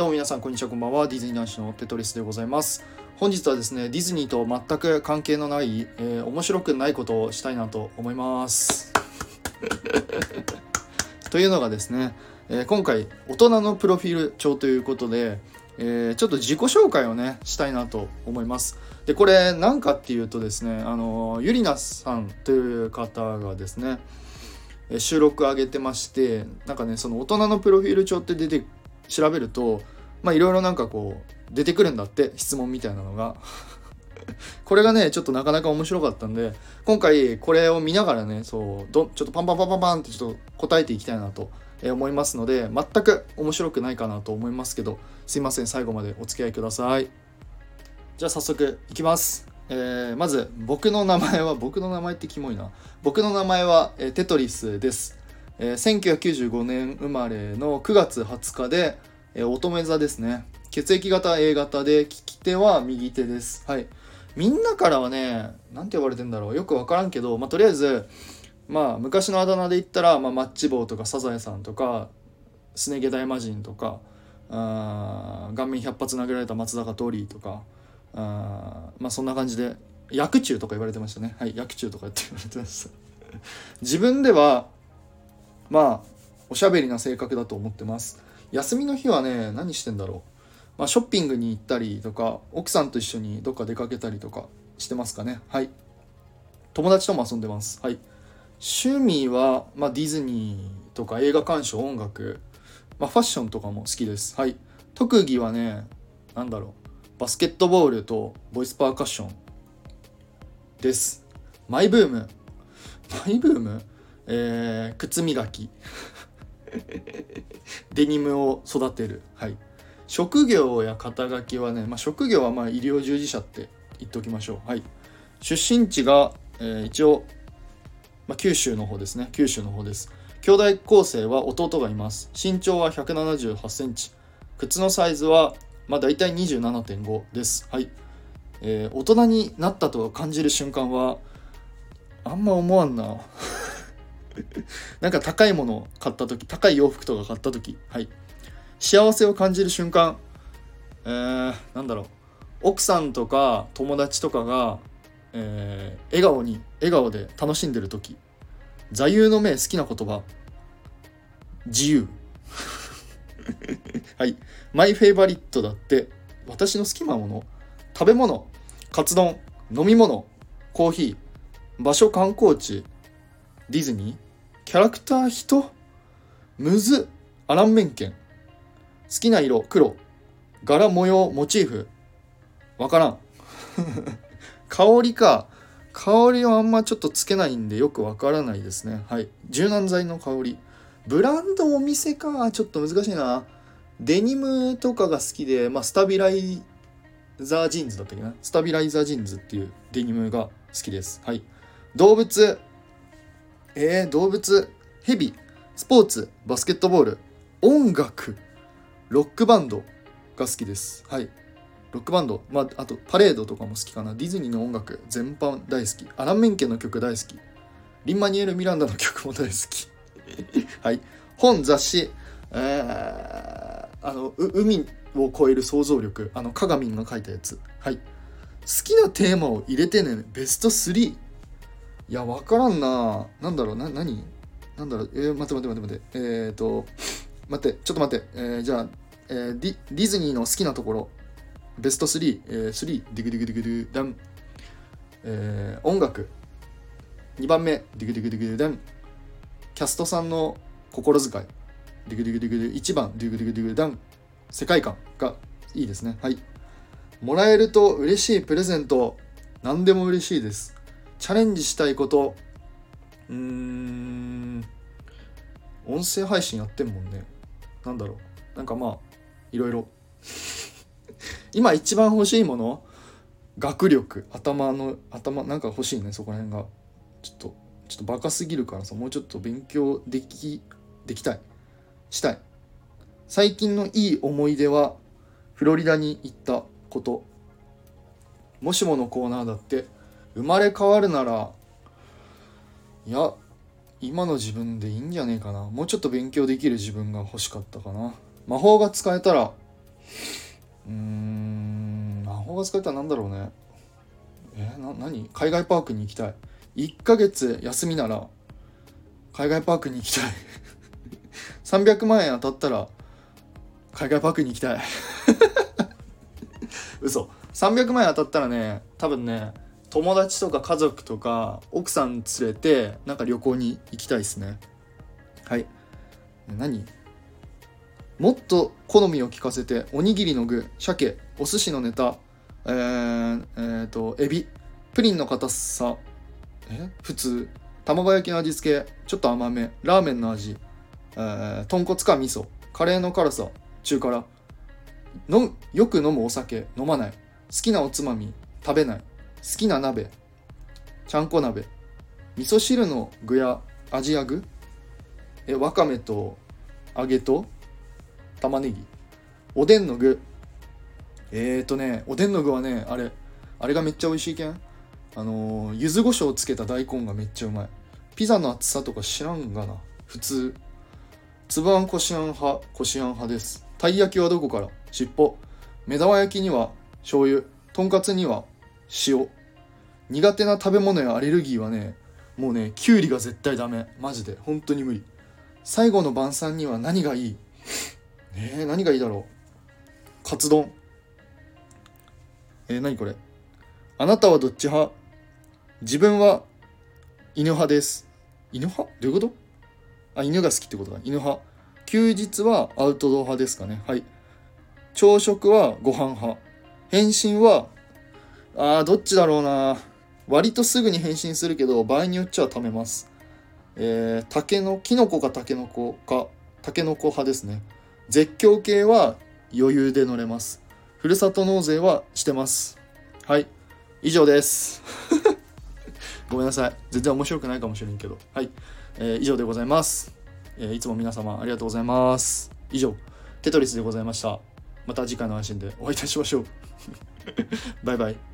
どうも皆さんこんにちはこんばんは。ディズニー男子のテトリスでございます。本日はですねディズニーと全く関係のない、えー面白くないことをしたいなと思います。というのがですね、えー今回大人のプロフィール帳ということで、えーちょっと自己紹介をねしたいなと思います。でこれ何かっていうとですねあのゆりなさんという方がですね収録上げてましてなんかねその大人のプロフィール帳って出て調べるとまあいろいろなんかこう出てくるんだって質問みたいなのが。これがねちょっとなかなか面白かったんで今回これを見ながらねそうどちょっとパンパンパンパンパンってちょっと答えていきたいなと思いますので全く面白くないかなと思いますけどすいません最後までお付き合いください。じゃあ早速いきます。えーまず僕の名前は僕の名前ってキモいな。僕の名前は、えーテトリスです、えー1995年生まれの9月20日で、えー乙女座ですね。血液型 A 型で利き手は右手です。はい。みんなからはねなんて呼ばれてんだろう。よく分からんけど、まあ、とりあえずまあ昔のあだ名で言ったら、まあ、マッチ棒とかサザエさんとかスネゲ大魔人とかあ顔面100発投げられた松坂桃李とかあまあそんな感じで薬中とか言われてましたね。はい薬中とかって言われてました。自分ではまあおしゃべりな性格だと思ってます。休みの日はね何してんだろう。まあショッピングに行ったりとか奥さんと一緒にどっか出かけたりとかしてますかね。はい。友達とも遊んでます。はい。趣味は、まあ、ディズニーとか映画鑑賞音楽、まあ、ファッションとかも好きです。はい。特技はねなんだろう。バスケットボールとボイスパーカッションです。マイブーム。マイブーム？えー、靴磨き。デニムを育てる。はい。職業や肩書きはね、まあ、職業はまあ医療従事者って言っておきましょう。はい。出身地が、えー一応、まあ、九州の方ですね。九州の方です。兄弟構成は弟がいます。身長は1 7 8センチ。靴のサイズはまあ大体27.5です。はい、えー大人になったと感じる瞬間はあんま思わんな。なんか高いものを買った時高い洋服とか買った時はい。幸せを感じる瞬間。えー、なんだろう。奥さんとか友達とかが、えー笑顔に笑顔で楽しんでる時。座右の銘好きな言葉。自由。はい。マイフェイバリットだって私の好きなもの。食べ物。カツ丼。飲み物。コーヒー。場所観光地。ディズニー？キャラクター人？むず。アランメンケン。好きな色？黒。柄模様？モチーフ？わからん。香りか。香りはあんまちょっとつけないんでよくわからないですね。はい。柔軟剤の香り。ブランドお店か。ちょっと難しいな。デニムとかが好きで、まあ、スタビライザージーンズだったっけな？スタビライザージーンズっていうデニムが好きです。はい。動物。えー、動物ヘビスポーツバスケットボール音楽ロックバンドが好きです。はい。ロックバンド。まああとパレードとかも好きかな。ディズニーの音楽全般大好き。アラン・メンケンの曲大好き。リン＝マニュエル・ミランダの曲も大好き。はい。本雑誌。え、あの海を超える想像力。あのカガミンが書いたやつ。はい。好きなテーマを入れてねベスト3いや分からんな。なんだろう。な何？なんだろう。えー、待って待って待って待って。えーと待って。ちょっと待って、えー、じゃあ、えーディディズニーの好きなところ。ベスト3、えー、3ディグディグディグディダン、えー、音楽2番目ディグディグディグディダンキャストさんの心遣いディグディグディグディ1番ディグディグディグダン世界観がいいですねはいもらえると嬉しいプレゼント何でも嬉しいですチャレンジしたいこと。うーん。音声配信やってんもんね。なんだろう。なんかまあいろいろ。今一番欲しいもの？学力。頭の頭なんか欲しいねそこら辺が。ちょっとちょっとバカすぎるからさもうちょっと勉強できできたい。したい。最近のいい思い出はフロリダに行ったこと。もしものコーナーだって。生まれ変わるならいや今の自分でいいんじゃねえかな。もうちょっと勉強できる自分が欲しかったかな。魔法が使えたらうーん魔法が使えたらなんだろうね。えー、な何？海外パークに行きたい。1ヶ月休みなら海外パークに行きたい。300万円当たったら海外パークに行きたい。嘘。300万円当たったらね多分ね友達とか家族とか奥さん連れてなんか旅行に行きたいですね。はい。何？もっと好みを聞かせておにぎりの具鮭お寿司のネタえー、えー、とエビプリンの硬さえ？普通。卵焼きの味付けちょっと甘め。ラーメンの味、えー、豚骨か味噌。カレーの辛さ。中辛。のよく飲むお酒。飲まない。好きなおつまみ。食べない。好きな鍋。ちゃんこ鍋。味噌汁の具や味や具。えわかめと揚げと玉ねぎ。おでんの具。えーとねおでんの具はねあれあれがめっちゃ美味しいけん。あのー、柚子胡椒つけた大根がめっちゃうまい。ピザの厚さとか知らんがな。普通。つぶあんこしあん派こしあん派です。たい焼きはどこから？尻尾。目玉焼きには醤油。とんかつには塩。苦手な食べ物やアレルギーはねもうねきゅうりが絶対ダメ。マジで。本当に無理。最後の晩餐には何がいい？え、何がいいだろう？カツ丼。えー、何これ？あなたはどっち派？自分は犬派です。犬派？どういうこと？あ犬が好きってことか。犬派。休日はアウトドア派ですかね。はい。朝食はご飯派。返信はあーどっちだろうな。割とすぐに返信するけど場合によっちゃ食べます。えー、竹のキノコかタケノコかタケノコ派ですね。絶叫系は余裕で乗れます。ふるさと納税はしてます。はい。以上です。ごめんなさい。全然面白くないかもしれんけど。はい、えー、以上でございます、えー、いつも皆様ありがとうございます。以上。テトリスでございました。また次回の配信でお会いいたしましょう。バイバイ。